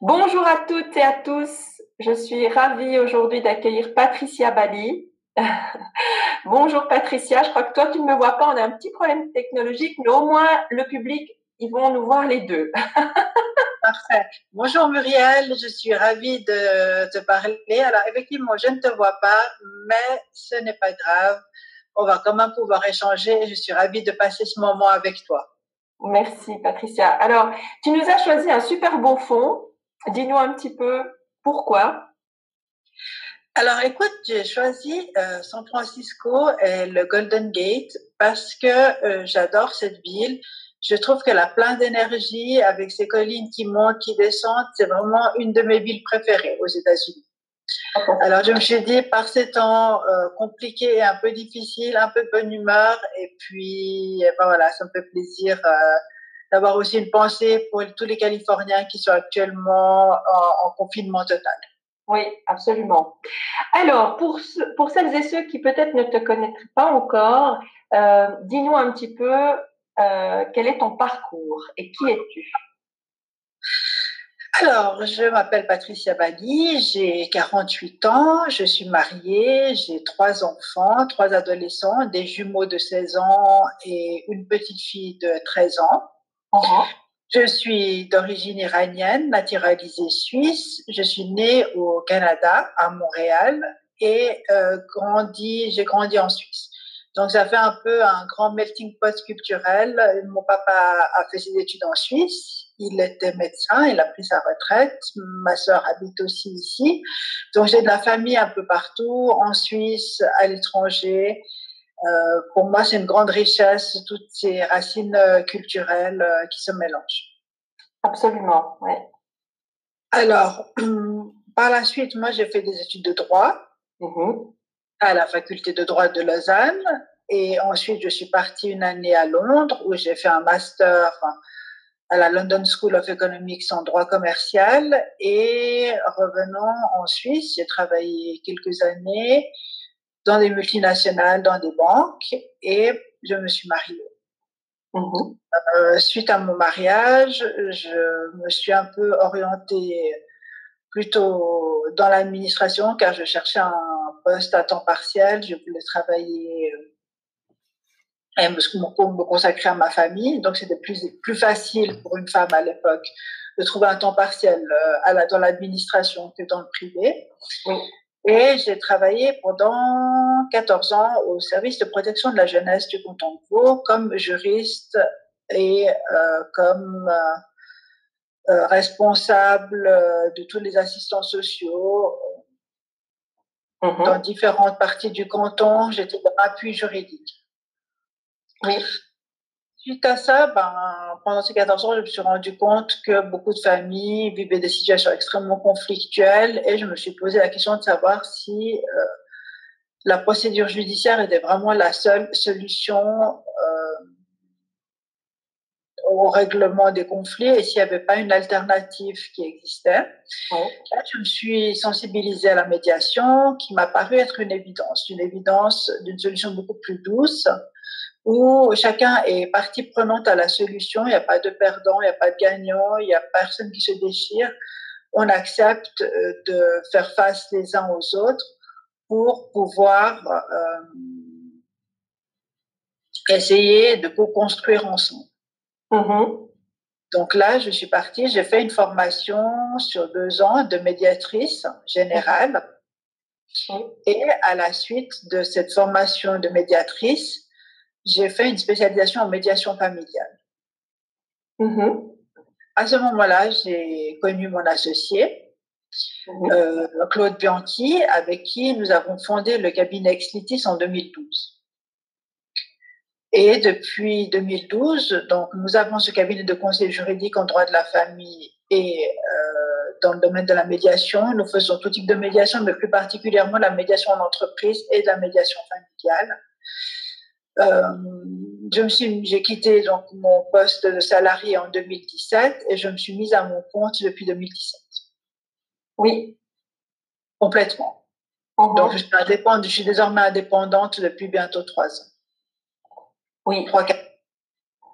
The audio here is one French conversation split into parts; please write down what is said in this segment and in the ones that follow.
Bonjour à toutes et à tous. Je suis ravie aujourd'hui d'accueillir Patricia Bali. Bonjour Patricia, je crois que toi tu ne me vois pas, on a un petit problème technologique, mais au moins le public, ils vont nous voir les deux. Parfait. Bonjour Muriel, je suis ravie de te parler. Alors effectivement, je ne te vois pas, mais ce n'est pas grave. On va quand même pouvoir échanger. Je suis ravie de passer ce moment avec toi. Merci Patricia. Alors, tu nous as choisi un super beau fond. Dis-nous un petit peu pourquoi. Alors, écoute, j'ai choisi euh, San Francisco et le Golden Gate parce que euh, j'adore cette ville. Je trouve qu'elle a plein d'énergie avec ses collines qui montent, qui descendent. C'est vraiment une de mes villes préférées aux États-Unis. Alors, je me suis dit, par ces temps euh, compliqués, un peu difficiles, un peu de bonne humeur, et puis, ben voilà, ça me fait plaisir euh, d'avoir aussi une pensée pour tous les Californiens qui sont actuellement en, confinement total. Oui, absolument. Alors, pour, pour celles et ceux qui peut-être ne te connaîtraient pas encore, euh, dis-nous un petit peu euh, quel est ton parcours et qui es-tu? Alors, je m'appelle Patricia Bali, j'ai 48 ans, je suis mariée, j'ai trois enfants, trois adolescents, des jumeaux de 16 ans et une petite fille de 13 ans. Je suis d'origine iranienne, naturalisée suisse. Je suis née au Canada, à Montréal, et euh, j'ai grandi en Suisse. Donc, ça fait un peu un grand melting pot culturel. Mon papa a fait ses études en Suisse il était médecin, il a pris sa retraite. Ma sœur habite aussi ici. Donc j'ai de la famille un peu partout, en Suisse, à l'étranger. Euh, pour moi, c'est une grande richesse, toutes ces racines euh, culturelles euh, qui se mélangent. Absolument, oui. Alors, par la suite, moi, j'ai fait des études de droit mm-hmm. à la faculté de droit de Lausanne. Et ensuite, je suis partie une année à Londres où j'ai fait un master à la London School of Economics en droit commercial et revenant en Suisse, j'ai travaillé quelques années dans des multinationales, dans des banques et je me suis mariée. Mm-hmm. Euh, suite à mon mariage, je me suis un peu orientée plutôt dans l'administration car je cherchais un poste à temps partiel. Je voulais travailler et me, me consacrer à ma famille. Donc, c'était plus, plus facile pour une femme à l'époque de trouver un temps partiel euh, à la, dans l'administration que dans le privé. Et j'ai travaillé pendant 14 ans au service de protection de la jeunesse du canton de Vaud comme juriste et euh, comme euh, euh responsable de tous les assistants sociaux dans différentes parties du canton. J'étais dans l'appui juridique. Oui. Suite à ça, ben, pendant ces 14 ans, je me suis rendu compte que beaucoup de familles vivaient des situations extrêmement conflictuelles et je me suis posé la question de savoir si euh, la procédure judiciaire était vraiment la seule solution euh, au règlement des conflits et s'il n'y avait pas une alternative qui existait. Là, je me suis sensibilisée à la médiation qui m'a paru être une évidence, une évidence d'une solution beaucoup plus douce où chacun est partie prenante à la solution, il n'y a pas de perdant, il n'y a pas de gagnant, il n'y a personne qui se déchire. On accepte euh, de faire face les uns aux autres pour pouvoir euh, essayer de co-construire ensemble. Mm-hmm. Donc là, je suis partie, j'ai fait une formation sur deux ans de médiatrice générale. Et à la suite de cette formation de médiatrice, j'ai fait une spécialisation en médiation familiale. Mm-hmm. À ce moment-là, j'ai connu mon associé, mm-hmm. euh, Claude Bianchi, avec qui nous avons fondé le cabinet Exlitis en 2012. Et depuis 2012, donc, nous avons ce cabinet de conseil juridique en droit de la famille et euh, dans le domaine de la médiation. Nous faisons tout type de médiation, mais plus particulièrement la médiation en entreprise et la médiation familiale. Euh, je me suis, j'ai quitté donc mon poste de salarié en 2017 et je me suis mise à mon compte depuis 2017. Oui. Complètement. Donc je suis indépendante, je suis désormais indépendante depuis bientôt trois ans. Oui. Trois, quatre.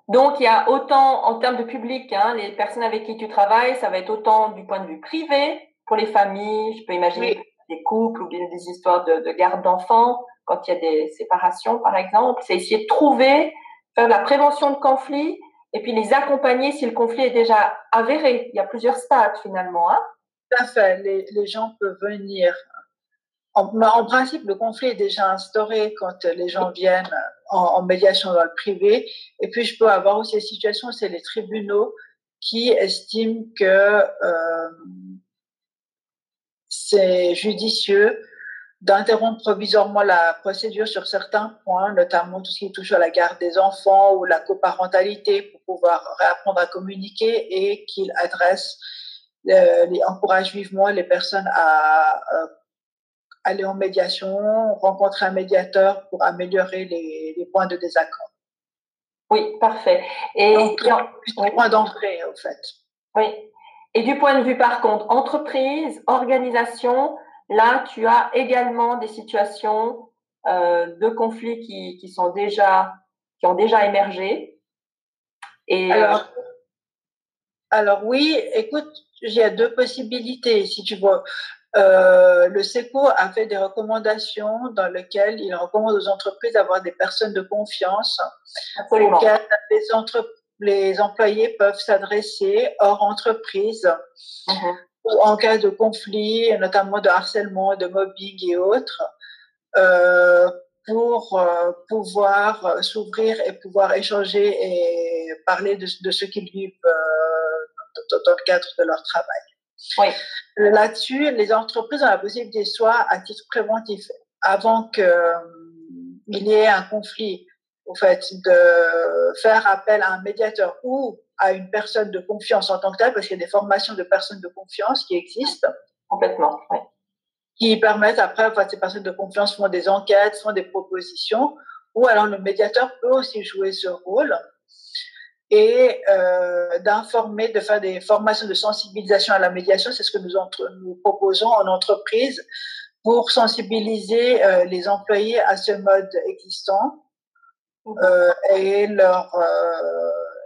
Donc, il y a autant en termes de public, hein, les personnes avec qui tu travailles, ça va être autant du point de vue privé pour les familles. Je peux imaginer des couples ou bien des histoires de, de garde d'enfants quand il y a des séparations, par exemple. C'est essayer de trouver, faire de la prévention de conflits et puis les accompagner si le conflit est déjà avéré. Il y a plusieurs stades finalement. Hein Tout à fait. Les, les gens peuvent venir. En, en, principe, le conflit est déjà instauré quand les gens viennent en, en, médiation dans le privé. Et puis, je peux avoir aussi des situations, c'est les tribunaux qui estiment que euh, c'est judicieux d'interrompre provisoirement la procédure sur certains points, notamment tout ce qui touche à la garde des enfants ou la coparentalité pour pouvoir réapprendre à communiquer et qu'il adresse, euh, les, encourage vivement les personnes à euh, aller en médiation, rencontrer un médiateur pour améliorer les, les points de désaccord. Oui, parfait. Et Donc, point d'entrée, au fait. Oui. Et du point de vue, par contre, entreprise, organisation, Là, tu as également des situations euh, de conflits qui, qui, sont déjà, qui ont déjà émergé. Et euh, alors, alors oui, écoute, il y a deux possibilités. Si tu vois, euh, le SECO a fait des recommandations dans lesquelles il recommande aux entreprises d'avoir des personnes de confiance Absolument. auxquelles les, employés peuvent s'adresser hors entreprise. -huh en cas de conflit, notamment de harcèlement, de mobbing et autres, euh, pour euh, pouvoir euh, s'ouvrir et pouvoir échanger et parler de, de ce qu'ils vivent euh, dans le cadre de leur travail. Oui. Là-dessus, les entreprises ont la possibilité, soit à titre préventif, avant qu'il euh, y ait un conflit, au fait, de faire appel à un médiateur ou à une personne de confiance en tant que telle, parce qu'il y a des formations de personnes de confiance qui existent. Complètement, oui. Qui permettent après, enfin, ces personnes de confiance font des enquêtes, font des propositions, ou alors le médiateur peut aussi jouer ce rôle et euh, d'informer, de faire des formations de sensibilisation à la médiation. C'est ce que nous, entre, nous proposons en entreprise pour sensibiliser euh, les employés à ce mode existant euh, et leur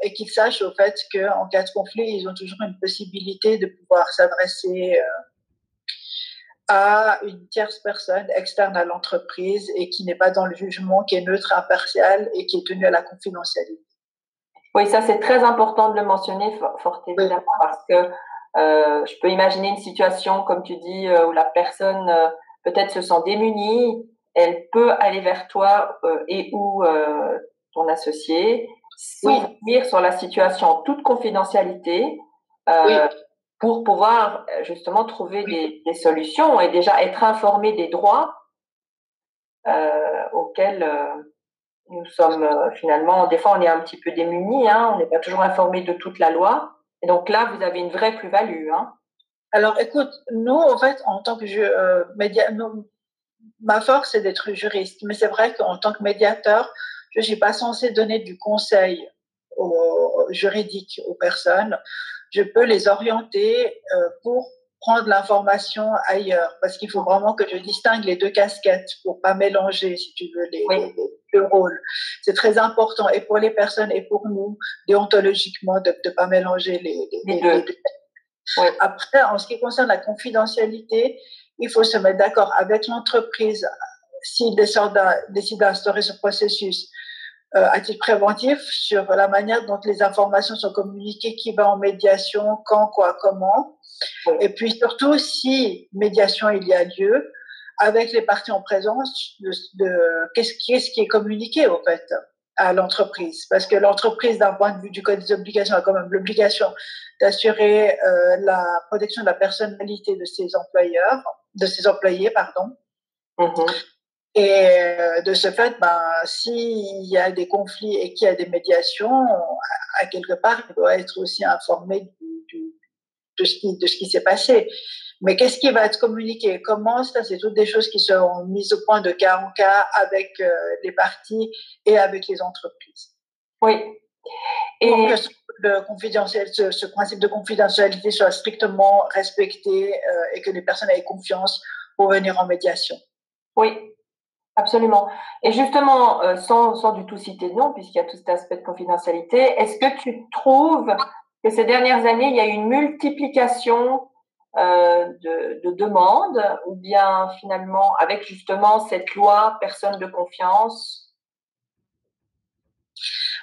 et qu'ils sachent au fait qu'en cas de conflit, ils ont toujours une possibilité de pouvoir s'adresser euh, à une tierce personne externe à l'entreprise et qui n'est pas dans le jugement, qui est neutre, impartial et qui est tenu à la confidentialité. Oui, ça c'est très important de le mentionner fort évidemment oui. parce que euh, je peux imaginer une situation, comme tu dis, euh, où la personne euh, peut-être se sent démunie, elle peut aller vers toi euh, et ou ton associé s'ouvrir oui. sur la situation en toute confidentialité euh, oui. pour pouvoir euh, justement trouver oui. des, des, solutions et déjà être informé des droits euh, auxquels euh, nous sommes finalement, des fois on est un petit peu démunis, hein, on n'est pas toujours informé de toute la loi. Et donc là, vous avez une vraie plus-value. Hein. Alors écoute, nous, en fait, en tant que je, média, nous, ma force, c'est d'être juriste. Mais c'est vrai qu'en tant que médiateur, je ne suis pas censée donner du conseil juridique aux personnes. Je peux les orienter euh, pour prendre l'information ailleurs, parce qu'il faut vraiment que je distingue les deux casquettes pour pas mélanger, si tu veux, les, oui. les, les rôles. C'est très important, et pour les personnes et pour nous, déontologiquement, de ne pas mélanger les, les deux. deux. Oui. Après, en ce qui concerne la confidentialité, il faut se mettre d'accord avec l'entreprise s'il décide d'instaurer ce processus euh, à titre préventif sur la manière dont les informations sont communiquées, qui va en médiation, quand, quoi, comment. Et puis surtout, si médiation il y a lieu, avec les parties en présence, de, de qu'est-ce qui, est, qui est communiqué au fait à l'entreprise. Parce que l'entreprise, d'un point de vue du code des obligations, a quand même l'obligation d'assurer euh, la protection de la personnalité de ses employeurs, de ses employés, pardon. Mm -hmm. Et euh, de ce fait, ben, s'il y a des conflits et qu'il y a des médiations, à, quelque part, il doit être aussi informé du, du, de ce qui, de ce qui s'est passé. Mais qu'est-ce qui va être communiqué? Comment ça? C'est toutes des choses qui seront mises au point de cas en cas avec euh, les parties et avec les entreprises. Oui. Et Pour que le confidentiel, ce, ce, principe de confidentialité soit strictement respecté euh, et que les personnes aient confiance pour venir en médiation. Oui, Absolument. Et justement, euh, sans, sans du tout citer de nom, puisqu'il y a tout cet aspect de confidentialité, est-ce que tu trouves que ces dernières années, il y a eu une multiplication euh, de, de, demandes, ou bien finalement, avec justement cette loi personne de confiance,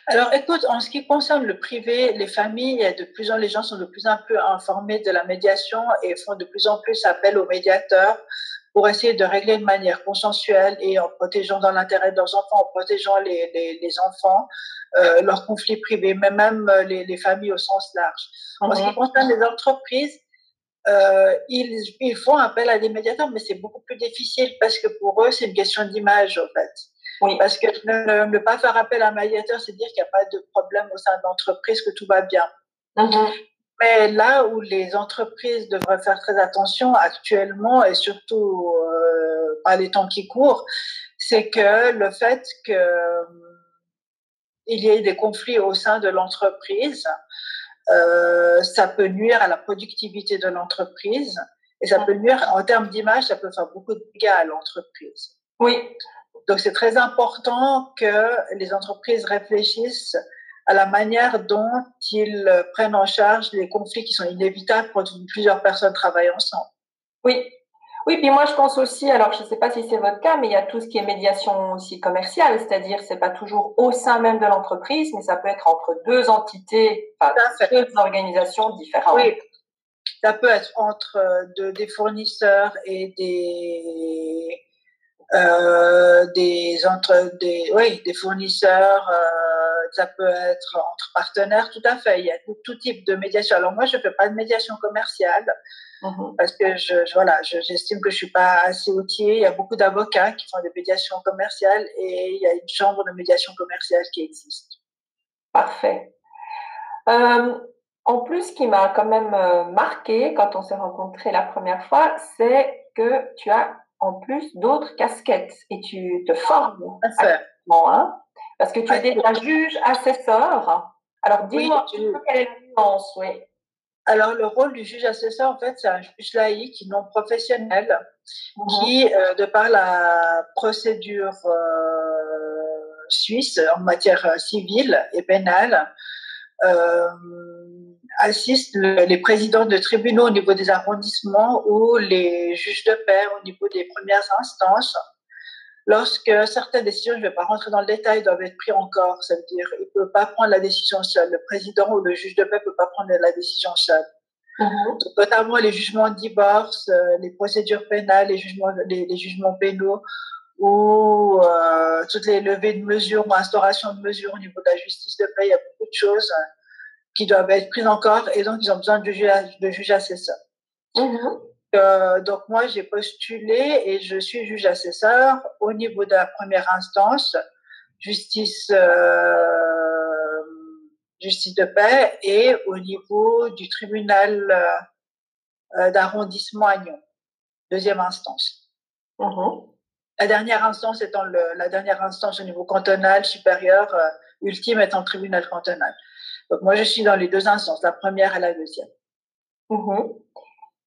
alors, écoute, en ce qui concerne le privé, les familles, de plus en les gens sont de plus en plus informés de la médiation et font de plus en plus appel aux médiateurs pour essayer de régler de manière consensuelle et en protégeant dans l'intérêt de leurs enfants, en protégeant les, les, les enfants, euh, leurs conflits privés, mais même euh, les, les, familles au sens large. En ce qui concerne les entreprises, euh, ils, ils font appel à des médiateurs, mais c'est beaucoup plus difficile parce que pour eux, c'est une question d'image, en fait. Oui. Parce que ne, ne, pas faire appel à un médiateur, c'est dire qu'il n'y a pas de problème au sein de l'entreprise, que tout va bien. Mm-hmm. Mais là où les entreprises devraient faire très attention actuellement, et surtout euh, par les temps qui courent, c'est que le fait que euh, il y ait des conflits au sein de l'entreprise, euh, ça peut nuire à la productivité de l'entreprise et ça peut nuire en termes d'image, ça peut faire beaucoup de dégâts à l'entreprise. Oui. Donc c'est très important que les entreprises réfléchissent à la manière dont ils prennent en charge les conflits qui sont inévitables quand plusieurs personnes travaillent ensemble. Oui. Oui, puis moi je pense aussi, alors je ne sais pas si c'est votre cas, mais il y a tout ce qui est médiation aussi commerciale, c'est-à-dire c'est pas toujours au sein même de l'entreprise, mais ça peut être entre deux entités, enfin deux organisations différentes. Oui, ça peut être entre de, des fournisseurs et des euh, des entre des oui des fournisseurs euh, ça peut être entre partenaires tout à fait. Il y a tout, type de médiation. Alors moi je fais pas de médiation commerciale mm-hmm. parce que je, voilà j'estime que je suis pas assez outillée. Il y a beaucoup d'avocats qui font des médiations commerciales et il y a une chambre de médiation commerciale qui existe. Parfait. Euh, en plus, ce qui m'a quand même euh, marqué quand on s'est rencontrés la première fois, c'est que tu as en plus d'autres casquettes et tu te formes actuellement, hein, parce que tu es déjà juge assesseur. Alors dis-moi oui, quelle est la nuance, oui. Alors le rôle du juge assesseur, en fait, c'est un juge laïque non professionnel mhm. qui, euh, de par la procédure euh, suisse en matière euh, civile et pénale, euh, assistent les présidents de tribunaux au niveau des arrondissements ou les juges de paix au niveau des premières instances. Lorsque certaines décisions, je ne vais pas rentrer dans le détail, doivent être prises encore, ça veut dire il ne peut pas prendre la décision seul. Le président ou le juge de paix ne peut pas prendre la décision seul. Mm-hmm. Notamment les jugements de divorce, euh, les procédures pénales, les jugements, les, les jugements pénaux ou euh, toutes les levées de mesures ou instauration de mesures au niveau de la justice de paix. Il y a beaucoup de choses qui doivent être prises encore et donc ils ont besoin de juge, de assesseur. Mm-hmm. Euh, donc moi j'ai postulé et je suis juge assesseur au niveau de la première instance, justice euh, justice de paix et au niveau du tribunal euh, d'arrondissement à Nyon, deuxième instance. Mm-hmm. La dernière instance étant le, la dernière instance au niveau cantonal supérieur, euh, ultime étant le tribunal cantonal. Donc moi, je suis dans les deux instances, la première et la deuxième. Mhm.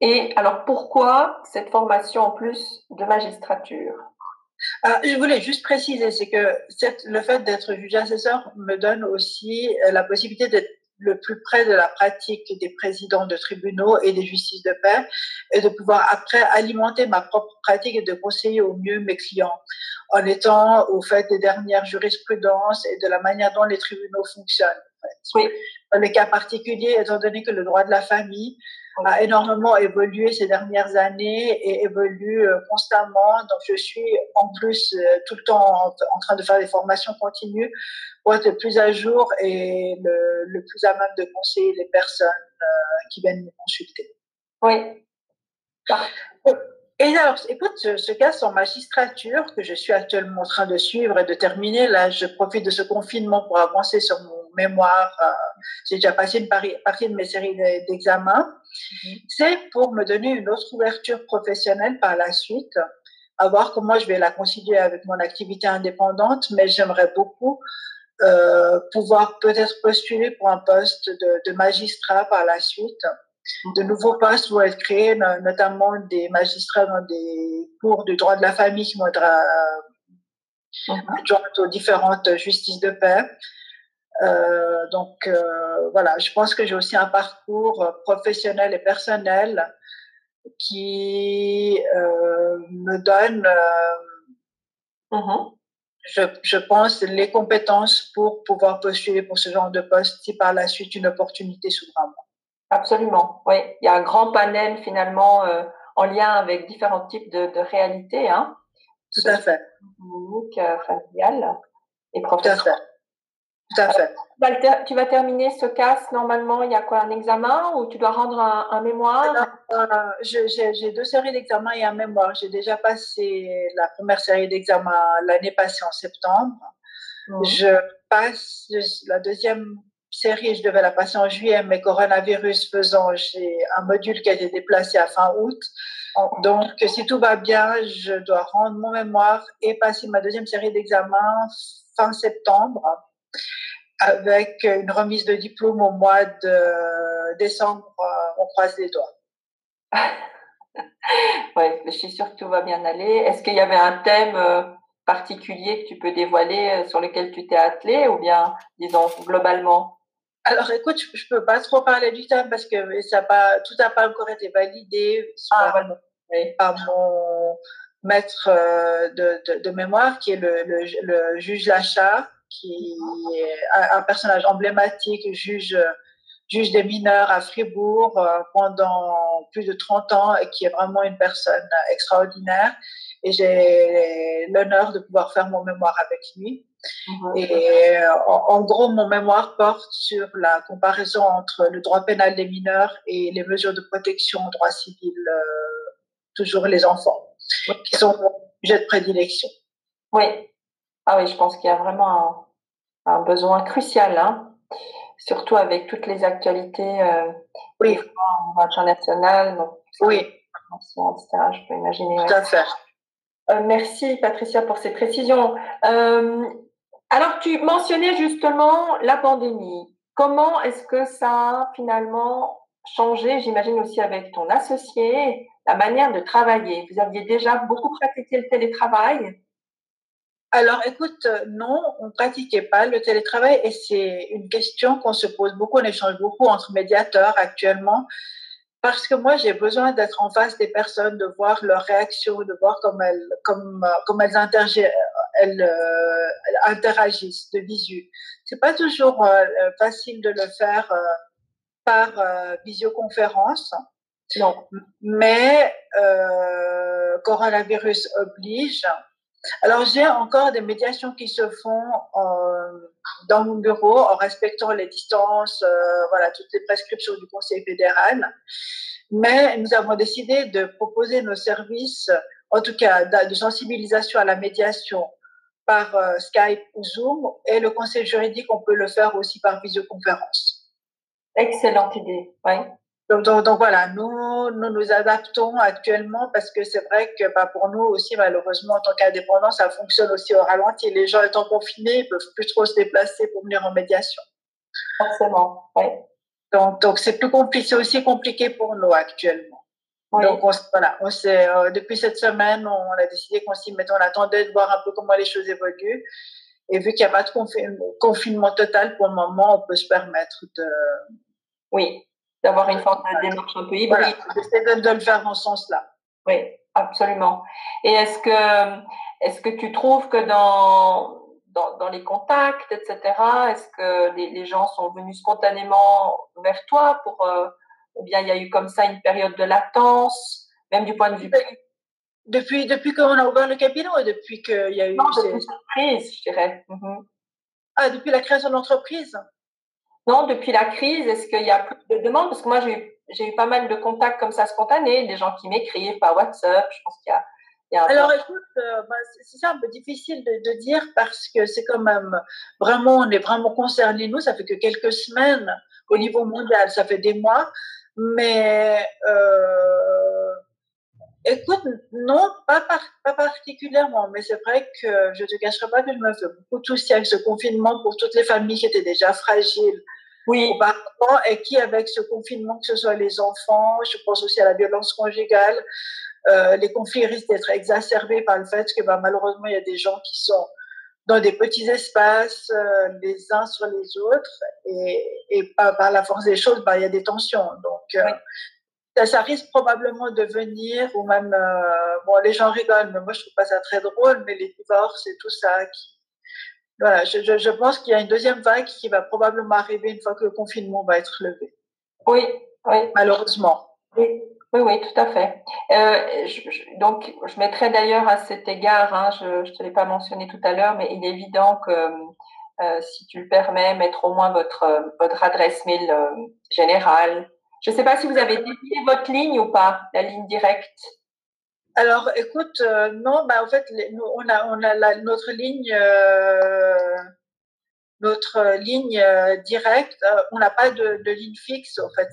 Et alors, pourquoi cette formation en plus de magistrature? Ah, Je voulais juste préciser, c'est que le fait d'être juge assesseur me donne aussi euh, la possibilité d'être le plus près de la pratique des présidents de tribunaux et des justices de paix et de pouvoir après alimenter ma propre pratique et de conseiller au mieux mes clients en étant au fait des dernières jurisprudences et de la manière dont les tribunaux fonctionnent. Oui. Dans les cas particuliers, étant donné que le droit de la famille a énormément évolué ces dernières années et évolue euh, constamment. Donc, je suis en plus euh, tout le temps en, train de faire des formations continues pour être le plus à jour et le, le plus à même de conseiller les personnes euh, qui viennent me consulter. Oui. Et alors, écoute, ce, ce cas en magistrature que je suis actuellement en train de suivre et de terminer, là, je profite de ce confinement pour avancer sur mon mémoire, euh, j'ai déjà passé une partie de mes séries d'examens, mhm. c'est pour me donner une autre ouverture professionnelle par la suite, à voir comment je vais la concilier avec mon activité indépendante, mais j'aimerais beaucoup euh, pouvoir peut-être postuler pour un poste de, magistrat par la suite. De nouveaux postes vont être créés, notamment des magistrats dans des cours du droit de la famille qui vont être mhm. adjointe aux différentes justices de paix. Euh, donc euh, voilà, je pense que j'ai aussi un parcours professionnel et personnel qui euh, me donne, mhm. je, je, pense, les compétences pour pouvoir postuler pour ce genre de poste si par la suite une opportunité s'ouvre à moi. Absolument, oui. Il y a un grand panel finalement en lien avec différents types de, de réalités. Hein, Tout à fait. Économique, familiale et professionnelle. Tout à fait. Tu vas, terminer ce CAS normalement, il y a quoi, un examen ou tu dois rendre un, mémoire? Euh, J'ai deux séries d'examens et un mémoire. J'ai déjà passé la première série d'examens l'année passée en septembre. Je passe la deuxième série, je devais la passer en juillet, mais coronavirus faisant, j'ai un module qui a été déplacé à fin août. Donc, si tout va bien, je dois rendre mon mémoire et passer ma deuxième série d'examens fin septembre avec une remise de diplôme au mois de décembre. Euh, on croise les doigts. oui, je suis sûre que tout va bien aller. Est-ce qu'il y avait un thème euh, particulier que tu peux dévoiler euh, sur lequel tu t'es attelé ou bien, disons, globalement? Alors, écoute, je ne peux pas trop parler du thème parce que ça pas, tout n'a pas encore été validé ah, par mon maître de, de, mémoire, qui est le, le, le juge Lachard qui est un, personnage emblématique, juge, juge des mineurs à Fribourg euh, pendant plus de 30 ans et qui est vraiment une personne extraordinaire. Et j'ai l'honneur de pouvoir faire mon mémoire avec lui. Mhm. Et en, gros, mon mémoire porte sur la comparaison entre le droit pénal des mineurs et les mesures de protection au droit civil, euh, toujours les enfants, qui sont mon sujet de prédilection. Oui, ah oui, je pense qu'il y a vraiment un, besoin crucial, hein, surtout avec toutes les actualités euh, oui. international. Donc, oui. Etc., je peux imaginer. Tout à fait. Euh, merci Patricia pour ces précisions. Euh, alors, tu mentionnais justement la pandémie. Comment est-ce que ça a finalement changé, j'imagine aussi avec ton associé, la manière de travailler? Vous aviez déjà beaucoup pratiqué le télétravail alors, écoute, euh, non, on ne pratiquait pas le télétravail et c'est une question qu'on se pose beaucoup, on échange beaucoup entre médiateurs actuellement parce que moi, j'ai besoin d'être en face des personnes, de voir leurs réactions, de voir comment elles, comme, euh, comme elles, elles, euh, interagissent de visu. C'est pas toujours facile de le faire par visioconférence. Non. Mais coronavirus oblige. Alors, j'ai encore des médiations qui se font dans mon bureau en respectant les distances, euh, voilà, toutes les prescriptions du Conseil fédéral. Mais nous avons décidé de proposer nos services, en tout cas de sensibilisation à la médiation par euh, Skype ou Zoom. Et le conseil juridique, on peut le faire aussi par visioconférence. Excellente idée, oui. Donc, donc, voilà, nous, nous nous adaptons actuellement parce que c'est vrai que bah, pour nous aussi, malheureusement, en tant qu'indépendants, ça fonctionne aussi au ralenti. Les gens étant confinés, ils peuvent plus trop se déplacer pour venir en médiation. Forcément, oui. Donc, donc c'est plus compliqué, c'est aussi compliqué pour nous actuellement. Donc voilà, on euh, depuis cette semaine, on a décidé qu'on s'y mettait, on attendait de voir un peu comment les choses évoluent. Et vu qu'il n'y a pas de confinement total pour le moment, on peut se permettre de. Oui, d'avoir une forme de démarche un peu hybride. Voilà, de, de le faire dans ce sens-là. Oui, absolument. Et est-ce que, est-ce que tu trouves que dans, dans, dans les contacts, etc., est-ce que les, les, gens sont venus spontanément vers toi pour, euh, ou bien il y a eu comme ça une période de latence, même du point de vue Depuis, depuis qu'on a ouvert le cabinet ou depuis qu'il y a eu. Non, depuis crise, je dirais. Mhm. Ah, depuis la création de l'entreprise? Non, depuis la crise, est-ce qu'il y a plus de demandes? Parce que moi, j'ai eu, pas mal de contacts comme ça spontanés, des gens qui m'écrivent par WhatsApp. Je pense qu'il y a, Alors, écoute, euh, bah, c'est ça un peu difficile de, dire parce que c'est quand même vraiment, on est vraiment concernés, nous, ça fait que quelques semaines au niveau mondial, ça fait des mois. Mais euh, écoute, non, pas, pas particulièrement, mais c'est vrai que je ne te cacherai pas que je me fais beaucoup de soucis avec ce confinement pour toutes les familles qui étaient déjà fragiles oui. auparavant et qui, avec ce confinement, que ce soit les enfants, je pense aussi à la violence conjugale, euh, les conflits risquent d'être exacerbés par le fait que bah, malheureusement, il y a des gens qui sont dans des petits espaces, euh, les uns sur les autres, et, et par, par, la force des choses, bah, il y a des tensions. Donc, euh, ça, ça, risque probablement de venir, ou même, bon, les gens rigolent, mais moi je trouve pas ça très drôle, mais les divorces et tout ça, qui, voilà, je, je, je pense qu'il y a une deuxième vague qui va probablement arriver une fois que le confinement va être levé. Oui, oui. Malheureusement. Oui. Oui, oui, tout à fait. Euh, je, je, donc, je mettrai d'ailleurs à cet égard, hein, je ne te l'ai pas mentionné tout à l'heure, mais il est évident que, euh, si tu le permets, mettre au moins votre, votre adresse mail euh, générale. Je ne sais pas si vous avez dédié votre ligne ou pas, la ligne directe. Alors, écoute, euh, non, bah, en fait, nous, on a, on a la, notre ligne, euh, notre ligne euh, directe. on n'a pas de, de, ligne fixe, en fait.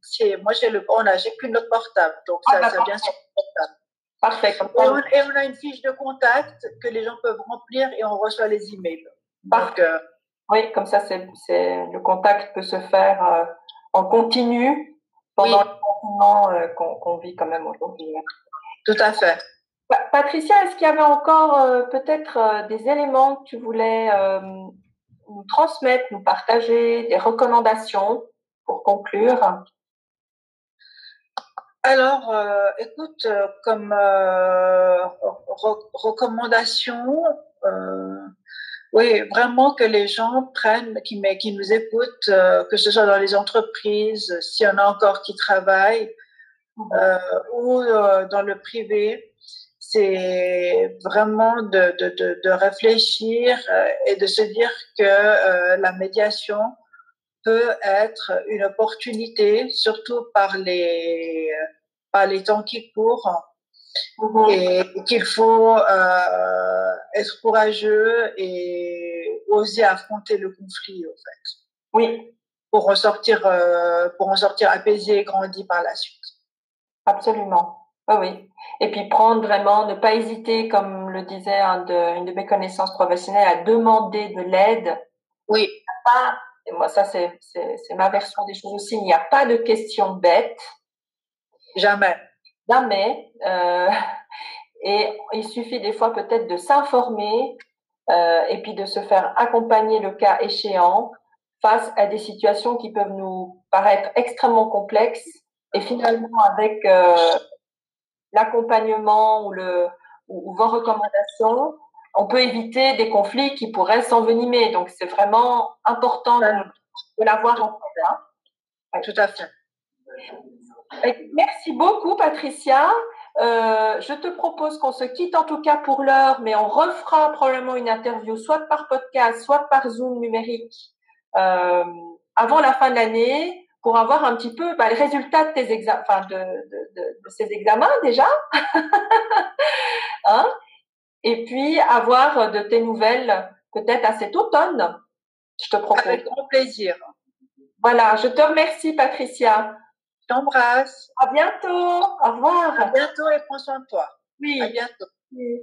C'est moi j'ai le on a j'ai plus notre portable donc ah, ça, ça vient sur le portable. Parfait. Et on, et on, a une fiche de contact que les gens peuvent remplir et on reçoit les emails. Donc, euh, oui, comme ça c'est le contact peut se faire en continu pendant oui. le confinement qu'on qu vit quand même aujourd'hui. Tout à fait. Patricia, est-ce qu'il y avait encore euh, peut-être euh, des éléments que tu voulais nous transmettre, nous partager, des recommandations pour conclure? Alors, euh, écoute, euh, comme euh, re recommandation, euh, oui, vraiment que les gens prennent, qui, qui nous écoutent, que ce soit dans les entreprises, s'il y en a encore qui travaillent, ou dans le privé, c'est vraiment de, de, de, de, réfléchir et de se dire que la médiation peut être une opportunité, surtout par les, par les temps qui courent, mmh. et qu'il faut euh, être courageux et oser affronter le conflit, en fait. Oui. Pour ressortir, euh, pour en sortir apaisé et grandi par la suite. Absolument. Oui, oui. Et puis prendre vraiment, ne pas hésiter, comme le disait un de, une de mes connaissances professionnelles, à demander de l'aide. Oui. Pas et moi, ça, c'est ma version des choses aussi. Il n'y a pas de questions bêtes. Jamais. Jamais. Euh, et il suffit des fois peut-être de s'informer euh, et puis de se faire accompagner le cas échéant face à des situations qui peuvent nous paraître extrêmement complexes. Et finalement, avec euh, l'accompagnement ou, le, ou, ou vos recommandations, on peut éviter des conflits qui pourraient s'envenimer. Donc, c'est vraiment important de, de l'avoir en compte. Hein. Tout à fait. Merci beaucoup, Patricia. Euh, je te propose qu'on se quitte en tout cas pour l'heure, mais on refera probablement une interview soit par podcast, soit par Zoom numérique euh, avant la fin de l'année pour avoir un petit peu bah, le résultat de tes examens, enfin de, de, de, de, ces examens déjà. hein? Et puis avoir de tes nouvelles peut-être à cet automne. Je te propose. Avec grand plaisir. Voilà, je te remercie Patricia. Je t'embrasse. À bientôt. Au revoir. À bientôt et prends soin de toi. Oui. À bientôt. Oui.